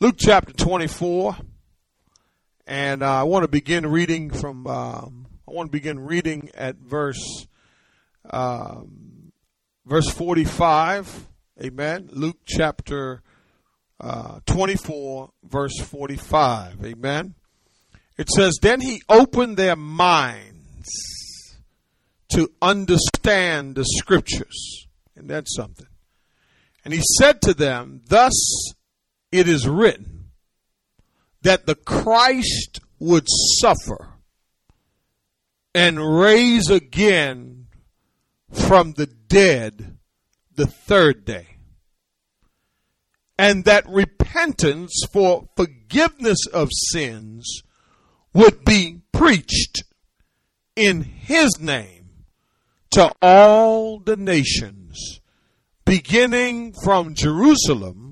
Luke chapter 24. And uh, I want to begin reading from, um, I want to begin reading at verse, um, verse 45. Amen. Luke chapter uh, 24, verse 45. Amen. It says, Then he opened their minds to understand the scriptures. And that's something. And he said to them, Thus it is written that the Christ would suffer and raise again from the dead the third day. And that repentance for forgiveness of sins would be preached in his name to all the nations, beginning from Jerusalem.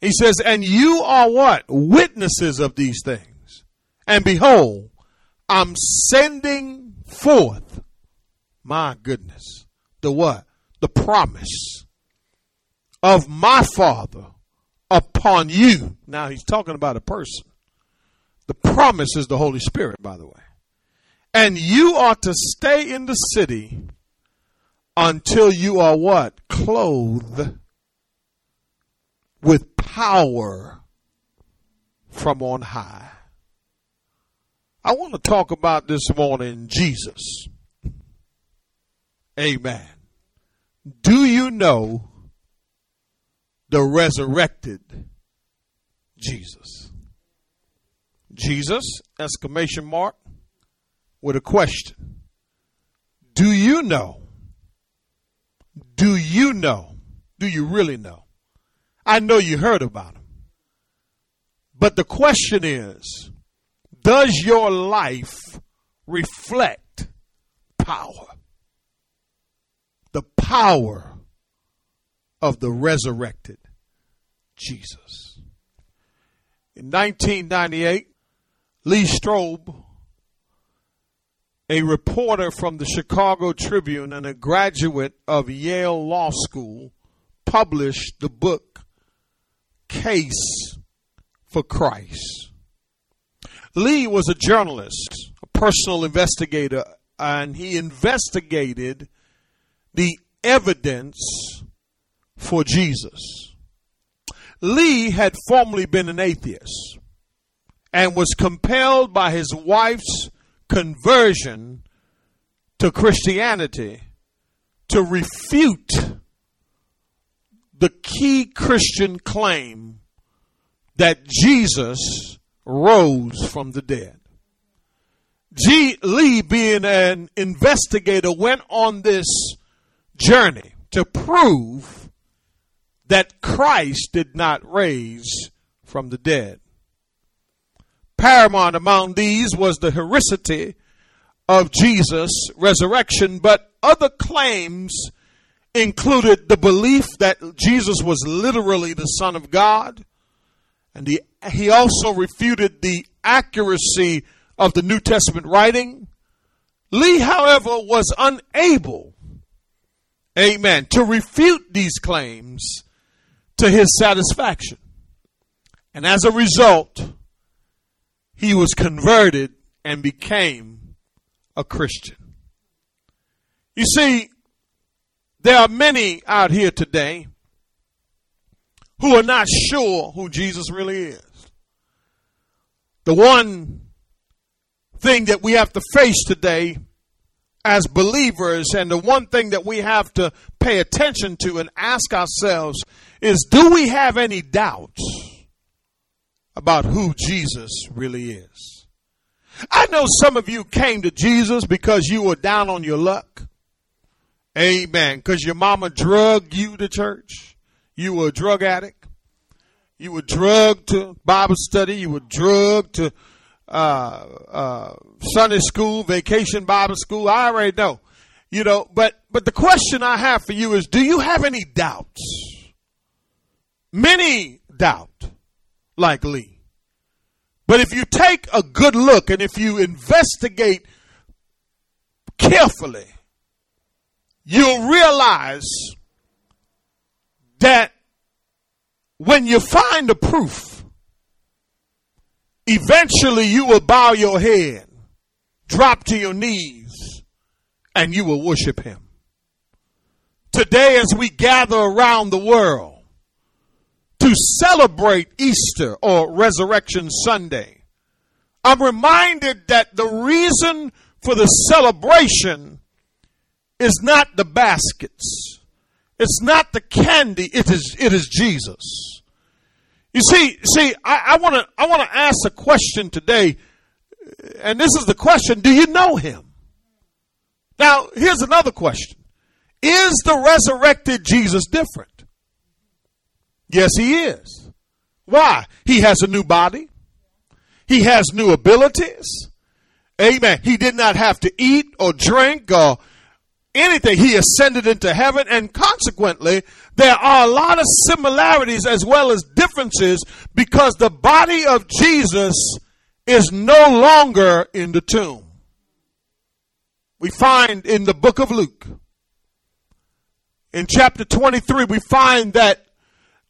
He says, And you are what? Witnesses of these things. And behold, I'm sending forth, my goodness, the what? The promise of my Father upon you. Now he's talking about a person. The promise is the Holy Spirit, by the way. And you are to stay in the city until you are what? Clothed with power from on high. I want to talk about this morning Jesus. Amen. Do you know the resurrected Jesus? Jesus, exclamation mark, with a question. Do you know? Do you know? Do you really know? I know you heard about him. But the question is, does your life reflect power? The power of the resurrected Jesus. In 1998, Lee Strobel, a reporter from the Chicago Tribune and a graduate of Yale Law School, published the book Case for Christ. Lee was a journalist, a personal investigator, and he investigated the evidence for Jesus. Lee had formerly been an atheist and was compelled by his wife's conversion to Christianity to refute the key Christian claim that Jesus rose from the dead. G. Lee, being an investigator, went on this journey to prove that Christ did not raise from the dead. Paramount among these was the historicity of Jesus' resurrection, but other claims included the belief that Jesus was literally the Son of God, and the, he also refuted the accuracy of the New Testament writing. Lee, however, was unable, amen, to refute these claims to his satisfaction. And as a result, he was converted and became a Christian. You see, there are many out here today who are not sure who Jesus really is. The one thing that we have to face today as believers, and the one thing that we have to pay attention to and ask ourselves is do we have any doubts about who Jesus really is? I know some of you came to Jesus because you were down on your luck. Amen. Because your mama drugged you to church. You were a drug addict. You were drugged to Bible study. You were drugged to uh, uh, Sunday school, vacation Bible school. I already know. You know, but but the question I have for you is: Do you have any doubts? Many doubt, like Lee. But if you take a good look and if you investigate carefully, you'll realize that when you find the proof, eventually you will bow your head, drop to your knees, and you will worship him. Today, as we gather around the world to celebrate Easter or Resurrection Sunday, I'm reminded that the reason for the celebration is not the baskets. It's not the candy. It is, it is Jesus. You see, see, I want to, I want to ask a question today. And this is the question. Do you know him? Now, here's another question. Is the resurrected Jesus different? Yes, he is. Why? He has a new body. He has new abilities. Amen. He did not have to eat or drink or anything. He ascended into heaven, and consequently, there are a lot of similarities as well as differences because the body of Jesus is no longer in the tomb. We find in the book of Luke, in chapter 23, we find that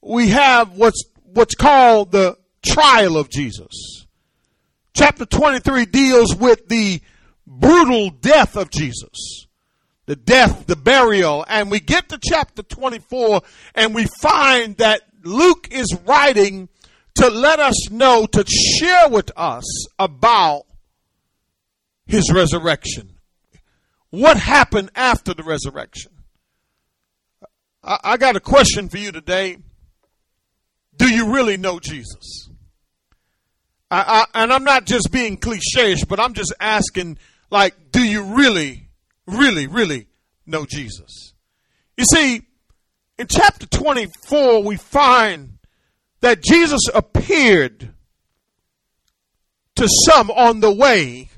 we have what's, what's called the trial of Jesus. Chapter 23 deals with the brutal death of Jesus the death, the burial, and we get to chapter 24 and we find that Luke is writing to let us know, to share with us about his resurrection. What happened after the resurrection? I, I got a question for you today. Do you really know Jesus? I, I, and I'm not just being cliche but I'm just asking, like, do you really really, really know Jesus. You see, in chapter 24, we find that Jesus appeared to some on the way,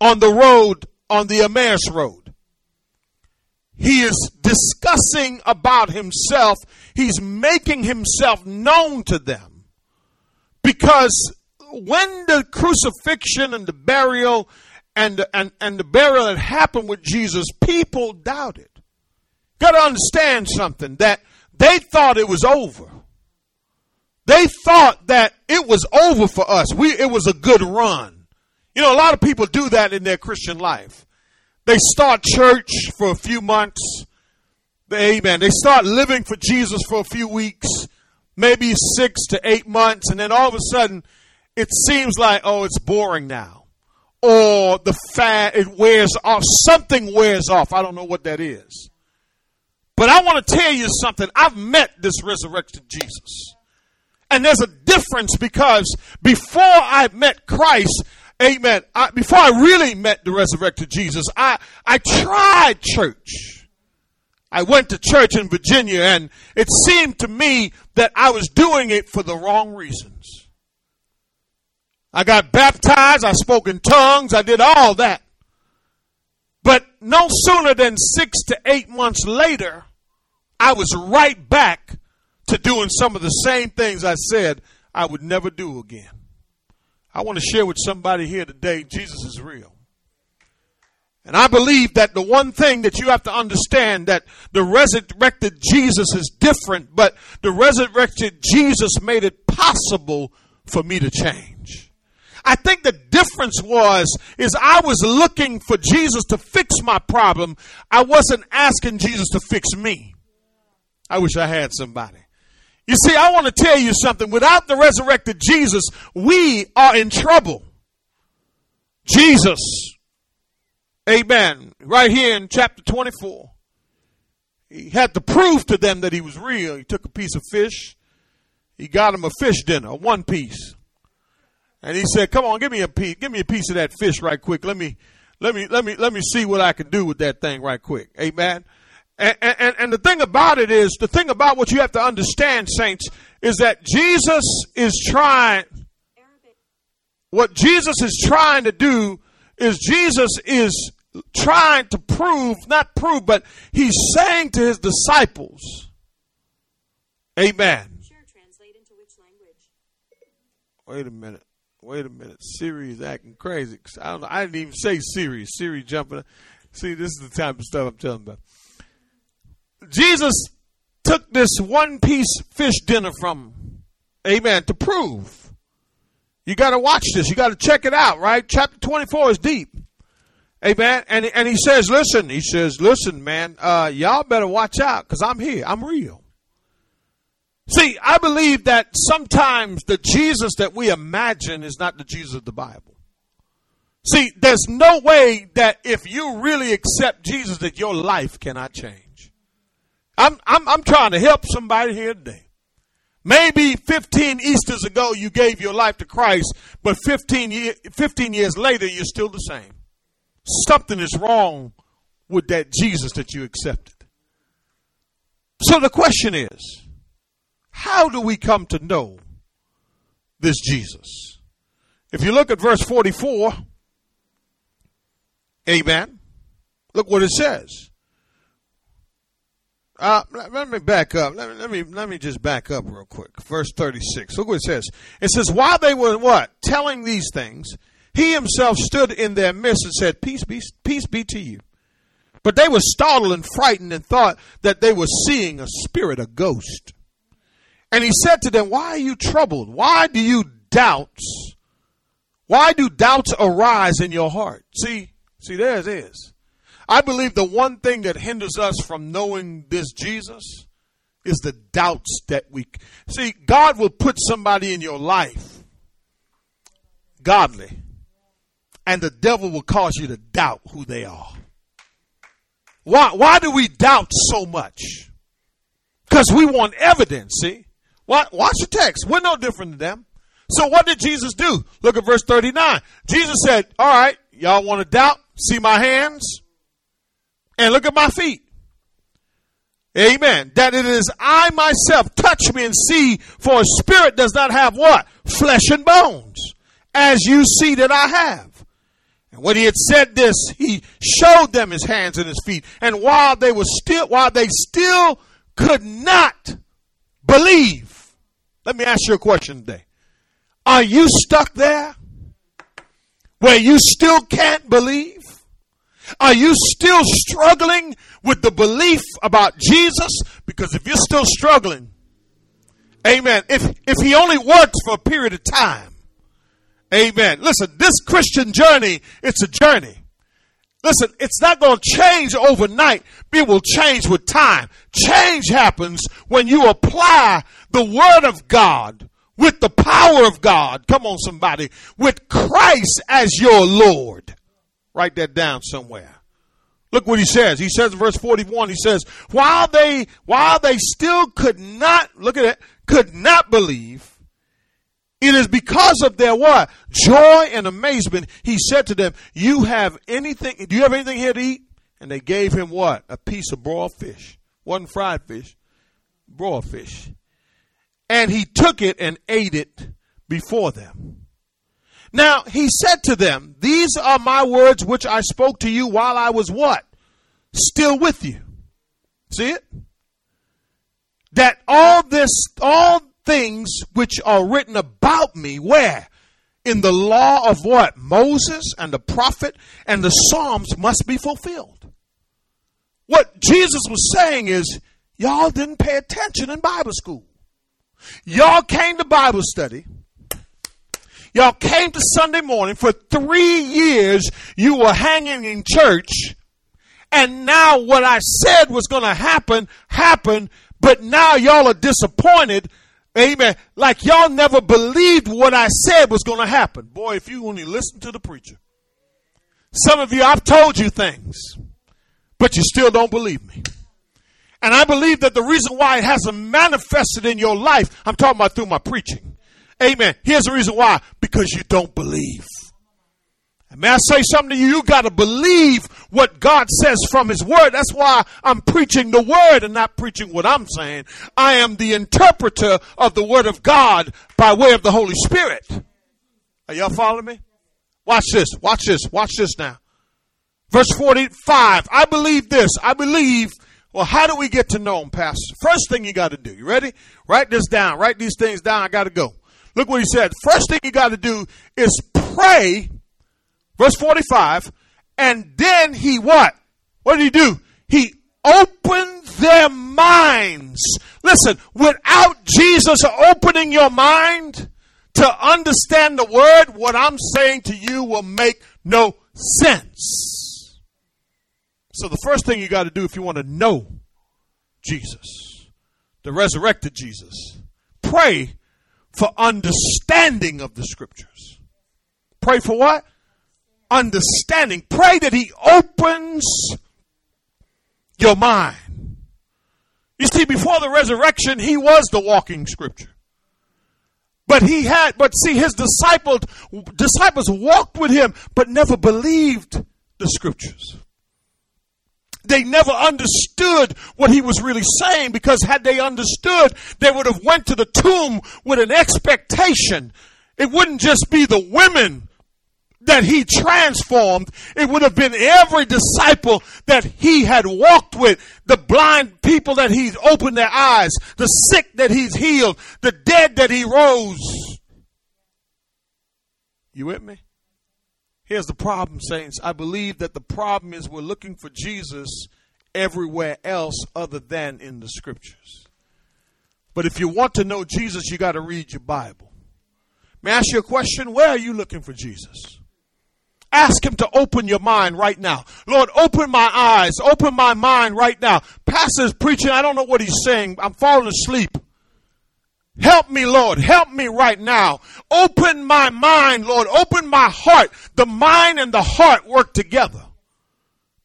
on the road, on the Emmaus road. He is discussing about himself. He's making himself known to them. Because when the crucifixion and the burial and, and, and the burial that happened with Jesus, people doubted. Got to understand something that they thought it was over. They thought that it was over for us. We, it was a good run. You know, a lot of people do that in their Christian life. They start church for a few months. Amen. They start living for Jesus for a few weeks, maybe six to eight months, and then all of a sudden it seems like, oh, it's boring now or the fat, it wears off. Something wears off. I don't know what that is. But I want to tell you something. I've met this resurrected Jesus. And there's a difference because before I met Christ, amen, I, before I really met the resurrected Jesus, I, I tried church. I went to church in Virginia and it seemed to me that I was doing it for the wrong reasons. I got baptized. I spoke in tongues. I did all that. But no sooner than six to eight months later, I was right back to doing some of the same things I said I would never do again. I want to share with somebody here today Jesus is real. And I believe that the one thing that you have to understand that the resurrected Jesus is different, but the resurrected Jesus made it possible for me to change. I think the difference was is I was looking for Jesus to fix my problem. I wasn't asking Jesus to fix me. I wish I had somebody. You see, I want to tell you something. Without the resurrected Jesus, we are in trouble. Jesus, amen, right here in chapter 24, he had to prove to them that he was real. He took a piece of fish. He got him a fish dinner, one piece. And he said, "Come on, give me a piece. Give me a piece of that fish right quick. Let me, let me, let me, let me see what I can do with that thing right quick." Amen. And, and, and the thing about it is, the thing about what you have to understand, saints, is that Jesus is trying. What Jesus is trying to do is Jesus is trying to prove, not prove, but he's saying to his disciples, Amen. Sure, translate into which language? Wait a minute wait a minute, Siri is acting crazy. I don't know. I didn't even say Siri. Siri jumping. See, this is the type of stuff I'm telling about. Jesus took this one piece fish dinner from Amen. To prove. You got to watch this. You got to check it out, right? Chapter 24 is deep. Amen. And, and he says, listen, he says, listen, man, uh, y'all better watch out because I'm here. I'm real. See, I believe that sometimes the Jesus that we imagine is not the Jesus of the Bible. See, there's no way that if you really accept Jesus that your life cannot change. I'm, I'm, I'm trying to help somebody here today. Maybe 15 Easters ago you gave your life to Christ, but 15, year, 15 years later you're still the same. Something is wrong with that Jesus that you accepted. So the question is, how do we come to know this Jesus? If you look at verse 44, amen, look what it says. Uh, let me back up. Let me, let me let me just back up real quick. Verse 36. Look what it says. It says, while they were what? Telling these things, he himself stood in their midst and said, Peace be peace be to you. But they were startled and frightened and thought that they were seeing a spirit, a ghost. And he said to them, Why are you troubled? Why do you doubt? Why do doubts arise in your heart? See, see, there it is. I believe the one thing that hinders us from knowing this Jesus is the doubts that we see. God will put somebody in your life, godly, and the devil will cause you to doubt who they are. Why, why do we doubt so much? Because we want evidence, see? Watch the text. We're no different than them. So what did Jesus do? Look at verse 39. Jesus said, All right, y'all want to doubt? See my hands? and look at my feet. Amen. That it is I myself. Touch me and see, for a spirit does not have what? Flesh and bones, as you see that I have. And when he had said this, he showed them his hands and his feet. And while they were still, while they still could not believe, let me ask you a question today. Are you stuck there where you still can't believe? Are you still struggling with the belief about Jesus? Because if you're still struggling, amen, if, if he only works for a period of time, amen. Listen, this Christian journey, it's a journey. Listen, it's not going to change overnight. It will change with time. Change happens when you apply the Word of God with the power of God. Come on, somebody. With Christ as your Lord. Write that down somewhere. Look what he says. He says in verse 41, he says, while they, while they still could not, look at it, could not believe, it is because of their what? Joy and amazement. He said to them, you have anything, do you have anything here to eat? And they gave him what? A piece of broiled fish. Wasn't fried fish, broiled fish. And he took it and ate it before them. Now he said to them, These are my words which I spoke to you while I was what? Still with you. See it? That all this, all things which are written about me, where? In the law of what? Moses and the prophet and the Psalms must be fulfilled. What Jesus was saying is, y'all didn't pay attention in Bible school. Y'all came to Bible study Y'all came to Sunday morning for three years. You were hanging in church. And now what I said was going to happen, happened. But now y'all are disappointed. Amen. Like y'all never believed what I said was going to happen. Boy, if you only listen to the preacher. Some of you, I've told you things, but you still don't believe me. And I believe that the reason why it hasn't manifested in your life, I'm talking about through my preaching, Amen. Here's the reason why. Because you don't believe. And may I say something to you? You got to believe what God says from His Word. That's why I'm preaching the Word and not preaching what I'm saying. I am the interpreter of the Word of God by way of the Holy Spirit. Are y'all following me? Watch this. Watch this. Watch this now. Verse 45. I believe this. I believe. Well, how do we get to know Him, Pastor? First thing you got to do. You ready? Write this down. Write these things down. I got to go. Look what he said. First thing you got to do is pray. Verse 45. And then he what? What did he do? He opened their minds. Listen, without Jesus opening your mind to understand the word, what I'm saying to you will make no sense. So the first thing you got to do if you want to know Jesus, the resurrected Jesus, pray for understanding of the scriptures. Pray for what? Understanding. Pray that he opens your mind. You see, before the resurrection, he was the walking scripture. But he had, but see, his disciples, disciples walked with him, but never believed the scriptures. They never understood what he was really saying because had they understood, they would have went to the tomb with an expectation. It wouldn't just be the women that he transformed, it would have been every disciple that he had walked with, the blind people that he's opened their eyes, the sick that he's healed, the dead that he rose. You with me? Here's the problem, saints. I believe that the problem is we're looking for Jesus everywhere else other than in the scriptures. But if you want to know Jesus, you got to read your Bible. May I ask you a question? Where are you looking for Jesus? Ask him to open your mind right now. Lord, open my eyes, open my mind right now. Pastor's preaching, I don't know what he's saying. I'm falling asleep. Help me, Lord. Help me right now. Open my mind, Lord. Open my heart. The mind and the heart work together.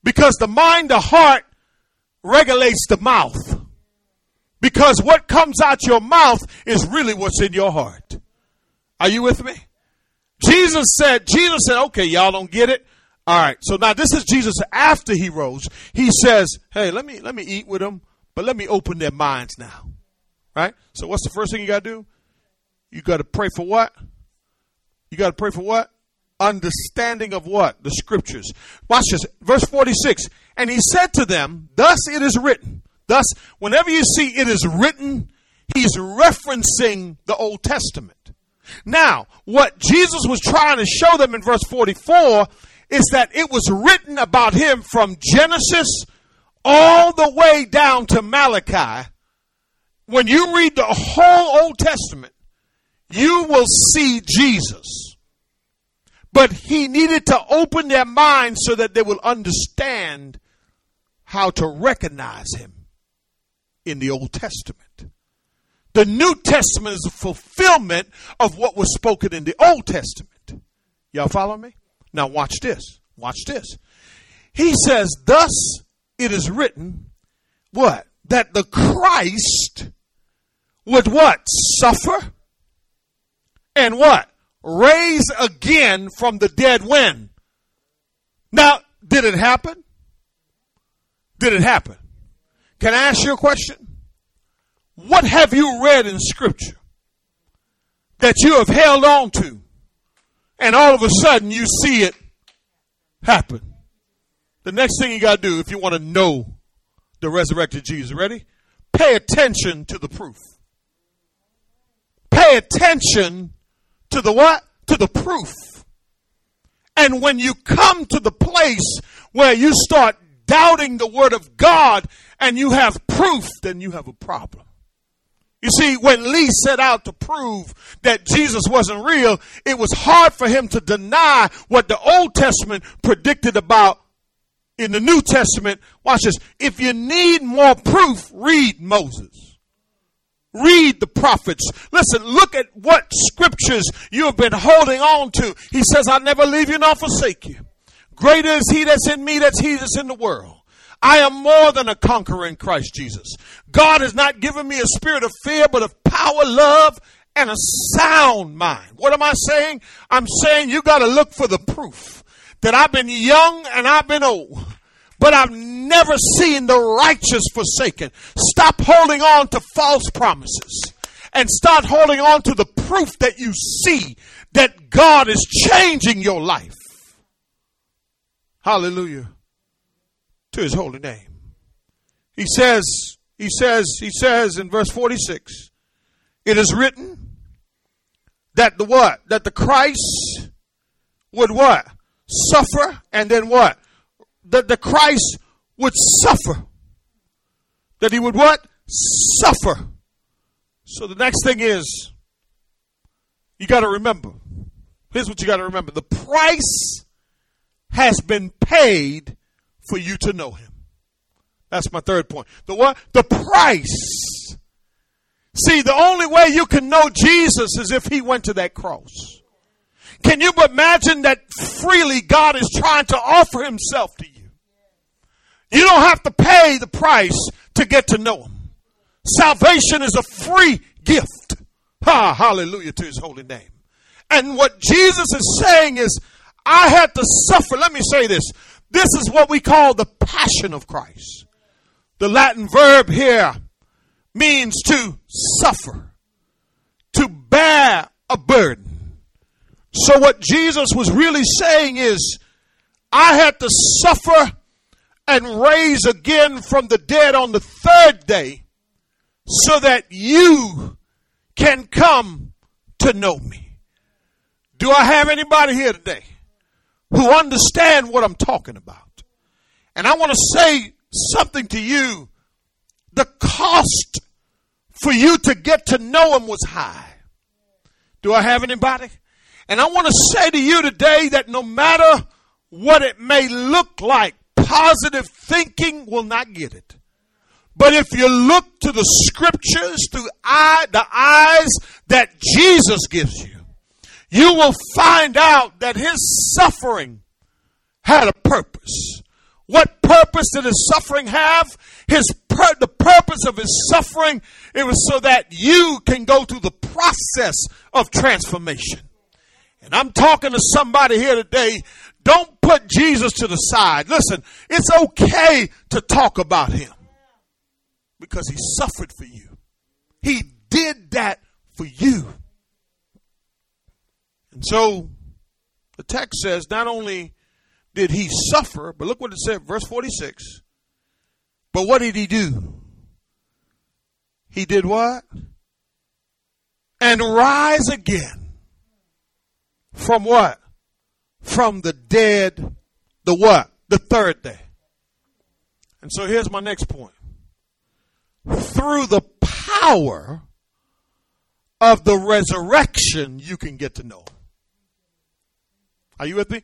Because the mind, the heart regulates the mouth. Because what comes out your mouth is really what's in your heart. Are you with me? Jesus said, Jesus said, okay, y'all don't get it. All right. So now this is Jesus after he rose. He says, hey, let me, let me eat with them, but let me open their minds now. Right? So what's the first thing you got to do? You got to pray for what? You got to pray for what? Understanding of what? The scriptures. Watch this. Verse 46. And he said to them, Thus it is written. Thus, whenever you see it is written, he's referencing the Old Testament. Now, what Jesus was trying to show them in verse 44 is that it was written about him from Genesis all the way down to Malachi. When you read the whole Old Testament, you will see Jesus. But he needed to open their minds so that they will understand how to recognize him in the Old Testament. The New Testament is a fulfillment of what was spoken in the Old Testament. Y'all follow me? Now watch this. Watch this. He says, Thus it is written, what? That the Christ would what? Suffer and what? Raise again from the dead when? Now, did it happen? Did it happen? Can I ask you a question? What have you read in Scripture that you have held on to, and all of a sudden you see it happen? The next thing you got to do if you want to know the resurrected Jesus, ready? Pay attention to the proof. Pay attention to the what? To the proof. And when you come to the place where you start doubting the word of God and you have proof, then you have a problem. You see, when Lee set out to prove that Jesus wasn't real, it was hard for him to deny what the Old Testament predicted about in the New Testament. Watch this. If you need more proof, read Moses. Read the prophets. Listen, look at what scriptures you have been holding on to. He says, I'll never leave you nor forsake you. Greater is he that's in me that's he that's in the world. I am more than a conqueror in Christ Jesus. God has not given me a spirit of fear, but of power, love, and a sound mind. What am I saying? I'm saying you got to look for the proof that I've been young and I've been old, but I've never seen the righteous forsaken. Stop holding on to false promises and start holding on to the proof that you see that God is changing your life. Hallelujah to his holy name. He says, he says, he says in verse 46, it is written that the what? That the Christ would what? Suffer and then what? That the Christ would suffer. that he would what? Suffer. So the next thing is, you got to remember. Here's what you got to remember. The price has been paid for you to know him. That's my third point. The what? The price. See, the only way you can know Jesus is if he went to that cross. Can you imagine that freely God is trying to offer himself to you? You don't have to pay the price to get to know him. Salvation is a free gift. Ha, hallelujah to his holy name. And what Jesus is saying is, I had to suffer. Let me say this. This is what we call the passion of Christ. The Latin verb here means to suffer, to bear a burden. So what Jesus was really saying is, I had to suffer and raise again from the dead on the third day so that you can come to know me. Do I have anybody here today who understand what I'm talking about? And I want to say something to you. The cost for you to get to know him was high. Do I have anybody? And I want to say to you today that no matter what it may look like, positive thinking will not get it. But if you look to the scriptures through eye, the eyes that Jesus gives you, you will find out that his suffering had a purpose. What purpose did his suffering have? His pur- the purpose of his suffering it was so that you can go through the process of transformation. And I'm talking to somebody here today. Don't put Jesus to the side. Listen, it's okay to talk about him because he suffered for you. He did that for you. And so the text says not only did he suffer, but look what it said, verse 46. But what did he do? He did what? And rise again. From what? From the dead, the what? The third day. And so here's my next point through the power of the resurrection, you can get to know. Are you with me?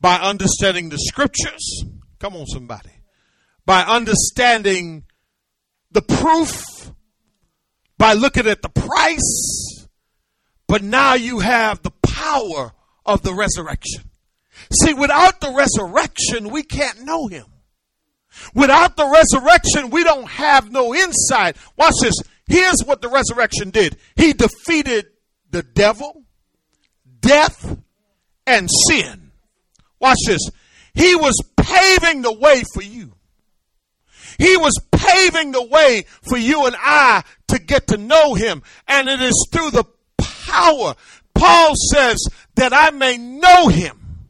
By understanding the scriptures. Come on, somebody. By understanding the proof. By looking at the price. But now you have the power of the resurrection. See, without the resurrection, we can't know him. Without the resurrection, we don't have no insight. Watch this. Here's what the resurrection did. He defeated the devil, death, and sin. Watch this. He was paving the way for you. He was paving the way for you and I to get to know him. And it is through the power. Paul says that I may know him.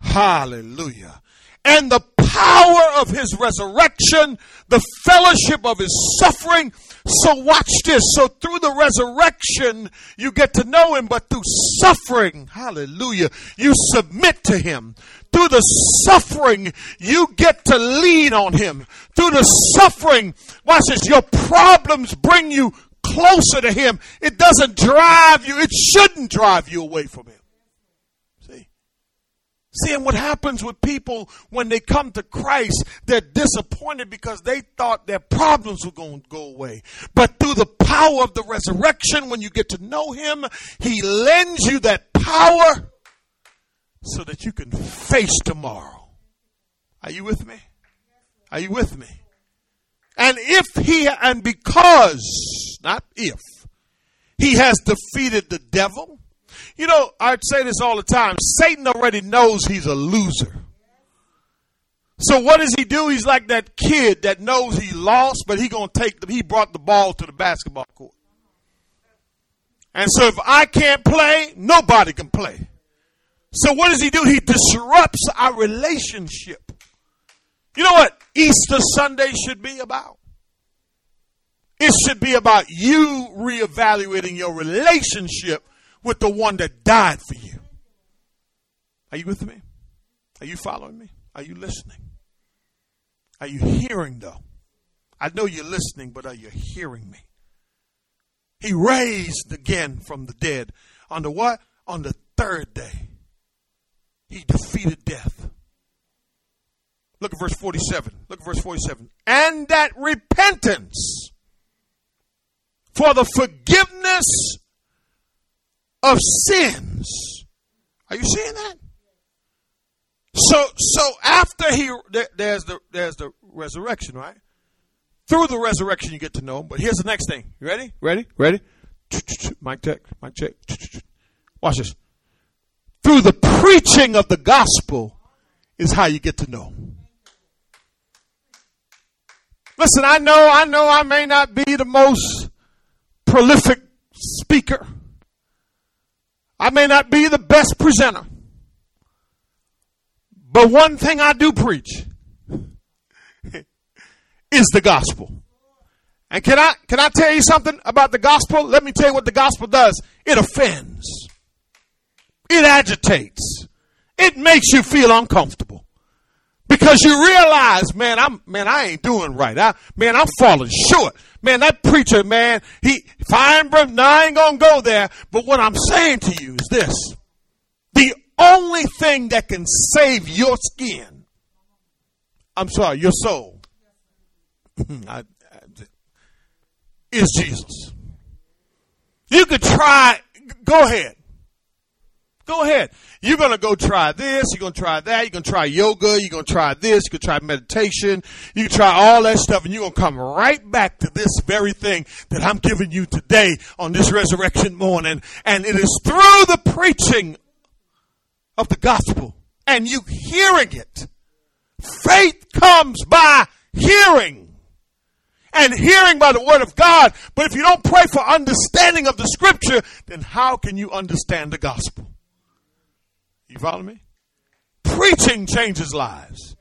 Hallelujah. And the power of his resurrection, the fellowship of his suffering. So watch this. So through the resurrection, you get to know him, but through suffering, hallelujah, you submit to him. Through the suffering, you get to lean on him. Through the suffering, watch this, your problems bring you closer to him. It doesn't drive you, it shouldn't drive you away from him. Seeing what happens with people when they come to Christ, they're disappointed because they thought their problems were going to go away. But through the power of the resurrection, when you get to know Him, He lends you that power so that you can face tomorrow. Are you with me? Are you with me? And if He, and because, not if, He has defeated the devil, you know, I say this all the time. Satan already knows he's a loser. So what does he do? He's like that kid that knows he lost, but he gonna take the, he brought the ball to the basketball court. And so if I can't play, nobody can play. So what does he do? He disrupts our relationship. You know what Easter Sunday should be about? It should be about you reevaluating your relationship with the one that died for you. Are you with me? Are you following me? Are you listening? Are you hearing though? I know you're listening, but are you hearing me? He raised again from the dead. On the what? On the third day. He defeated death. Look at verse 47. Look at verse 47. And that repentance for the forgiveness of sins. Are you seeing that? So, so after he, there's the, there's the resurrection, right? Through the resurrection, you get to know him. But here's the next thing. You ready? Ready? Ready? Mic check. Mic check. Watch this. Through the preaching of the gospel is how you get to know. Listen, I know, I know I may not be the most prolific speaker. I may not be the best presenter. But one thing I do preach is the gospel. And can I can I tell you something about the gospel? Let me tell you what the gospel does. It offends. It agitates. It makes you feel uncomfortable. Because you realize, man, I'm man, I ain't doing right. I man, I'm falling short. Man, that preacher, man, he fine, bro. No, I ain't gonna go there. But what I'm saying to you is this: the only thing that can save your skin, I'm sorry, your soul, I, I, is Jesus. You could try. Go ahead. Go ahead. You're going to go try this. You're going to try that. You're going to try yoga. You're going to try this. You can try meditation. You can try all that stuff and you're going to come right back to this very thing that I'm giving you today on this resurrection morning. And it is through the preaching of the gospel and you hearing it. Faith comes by hearing and hearing by the word of God. But if you don't pray for understanding of the scripture, then how can you understand the gospel? You follow me? Preaching changes lives.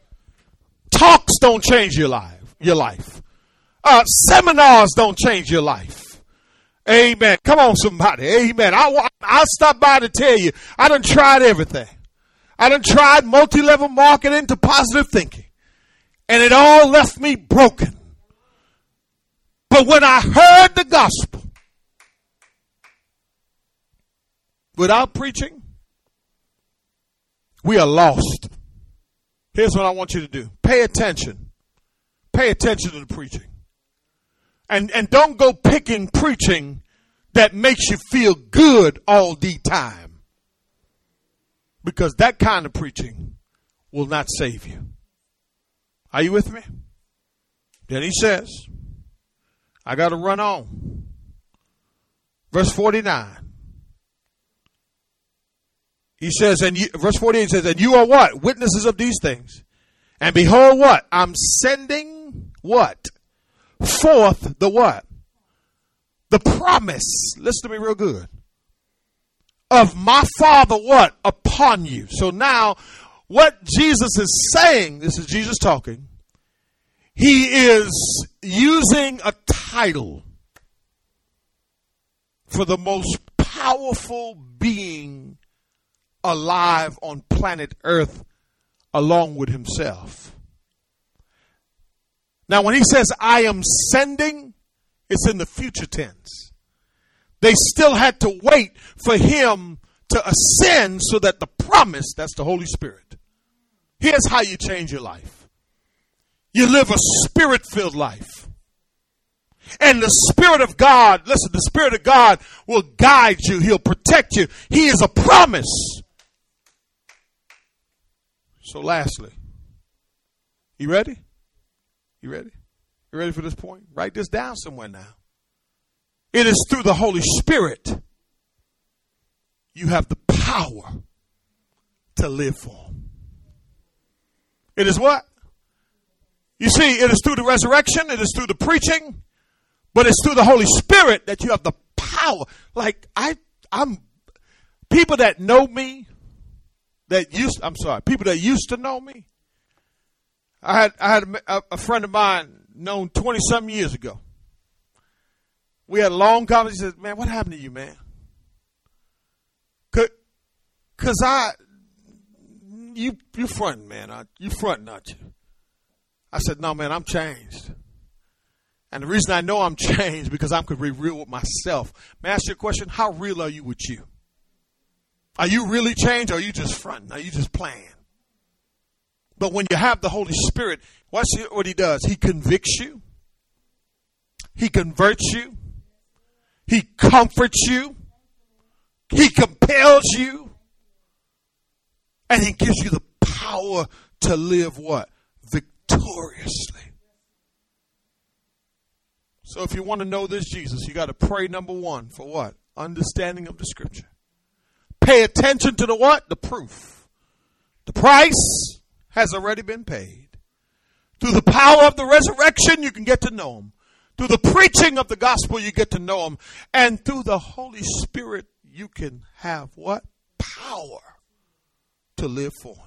Talks don't change your life. Your life. Uh, seminars don't change your life. Amen. Come on, somebody. Amen. I I'll stop by to tell you, I done tried everything. I done tried multi-level marketing to positive thinking. And it all left me broken. But when I heard the gospel, without preaching, we are lost. Here's what I want you to do. Pay attention. Pay attention to the preaching. And, and don't go picking preaching that makes you feel good all the time. Because that kind of preaching will not save you. Are you with me? Then he says, I got to run on. Verse 49. He says, and you, verse 48 says, and you are what? Witnesses of these things. And behold what? I'm sending what? Forth the what? The promise. Listen to me real good. Of my Father what? Upon you. So now, what Jesus is saying, this is Jesus talking, he is using a title for the most powerful being alive on planet Earth along with himself. Now, when he says, I am sending, it's in the future tense. They still had to wait for him to ascend so that the promise, that's the Holy Spirit. Here's how you change your life you live a spirit filled life. And the Spirit of God, listen, the Spirit of God will guide you. He'll protect you. He is a promise. So, lastly, you ready? You ready? You ready for this point? Write this down somewhere now. It is through the Holy Spirit you have the power to live for. It is what? You see, it is through the resurrection, it is through the preaching, but it's through the Holy Spirit that you have the power. Like I I'm people that know me that used I'm sorry, people that used to know me. I had I had a, a friend of mine known 20 some years ago. We had a long conversation. He said, "Man, what happened to you, man?" Cause I, you you fronting, man. You fronting, not you? I said, "No, man, I'm changed." And the reason I know I'm changed because I'm could be real with myself. May I ask you a question? How real are you with you? Are you really changed or are you just fronting? Are you just playing? But when you have the Holy Spirit, watch what he does. He convicts you. He converts you. He comforts you. He compels you. And he gives you the power to live what? Victoriously. So if you want to know this Jesus, you got to pray number one for what? Understanding of the scripture. Pay attention to the what? The proof. The price has already been paid. Through the power of the resurrection, you can get to know him. Through the preaching of the gospel, you get to know him. And through the Holy Spirit, you can have what? Power to live for him.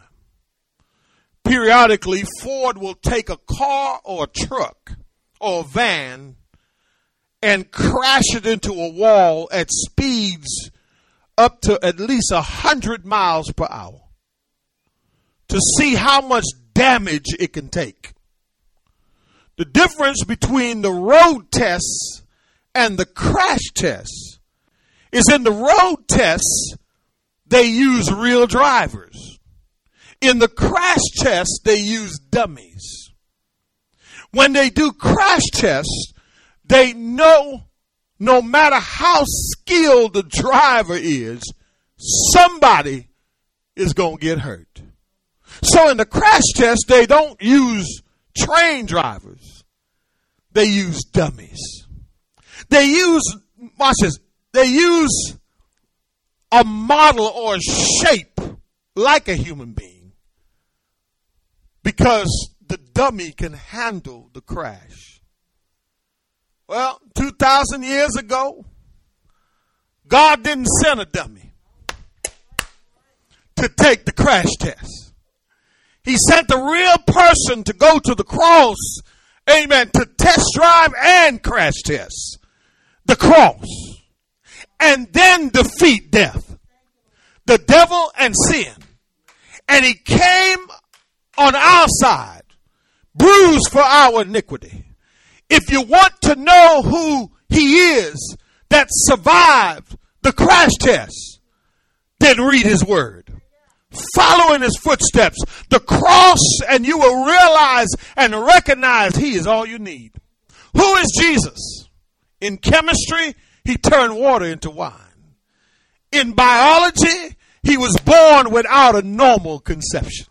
Periodically, Ford will take a car or a truck or a van and crash it into a wall at speeds up to at least 100 miles per hour to see how much damage it can take. The difference between the road tests and the crash tests is in the road tests, they use real drivers. In the crash tests, they use dummies. When they do crash tests, they know no matter how skilled the driver is, somebody is going to get hurt. So in the crash test, they don't use train drivers. They use dummies. They use, watch this, they use a model or a shape like a human being because the dummy can handle the crash. Well, 2,000 years ago, God didn't send a dummy to take the crash test. He sent the real person to go to the cross, amen, to test drive and crash test the cross and then defeat death, the devil and sin. And he came on our side, bruised for our iniquity if you want to know who he is that survived the crash test, then read his word. Follow in his footsteps, the cross, and you will realize and recognize he is all you need. Who is Jesus? In chemistry, he turned water into wine. In biology, he was born without a normal conception.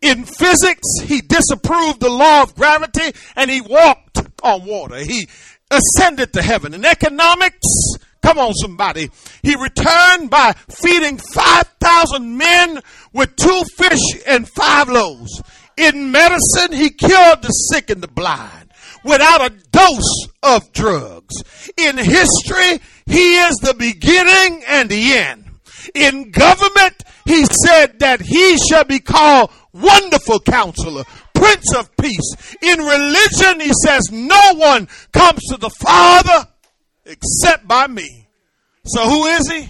In physics, he disapproved the law of gravity and he walked on water. He ascended to heaven. In economics, come on somebody, he returned by feeding 5,000 men with two fish and five loaves. In medicine, he cured the sick and the blind without a dose of drugs. In history, he is the beginning and the end. In government, he said that he shall be called Wonderful Counselor, Prince of Peace. In religion, he says, No one comes to the Father except by me. So who is he?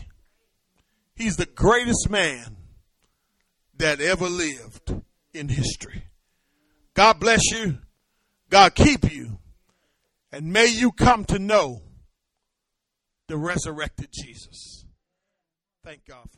He's the greatest man that ever lived in history. God bless you. God keep you. And may you come to know the resurrected Jesus. Thank God.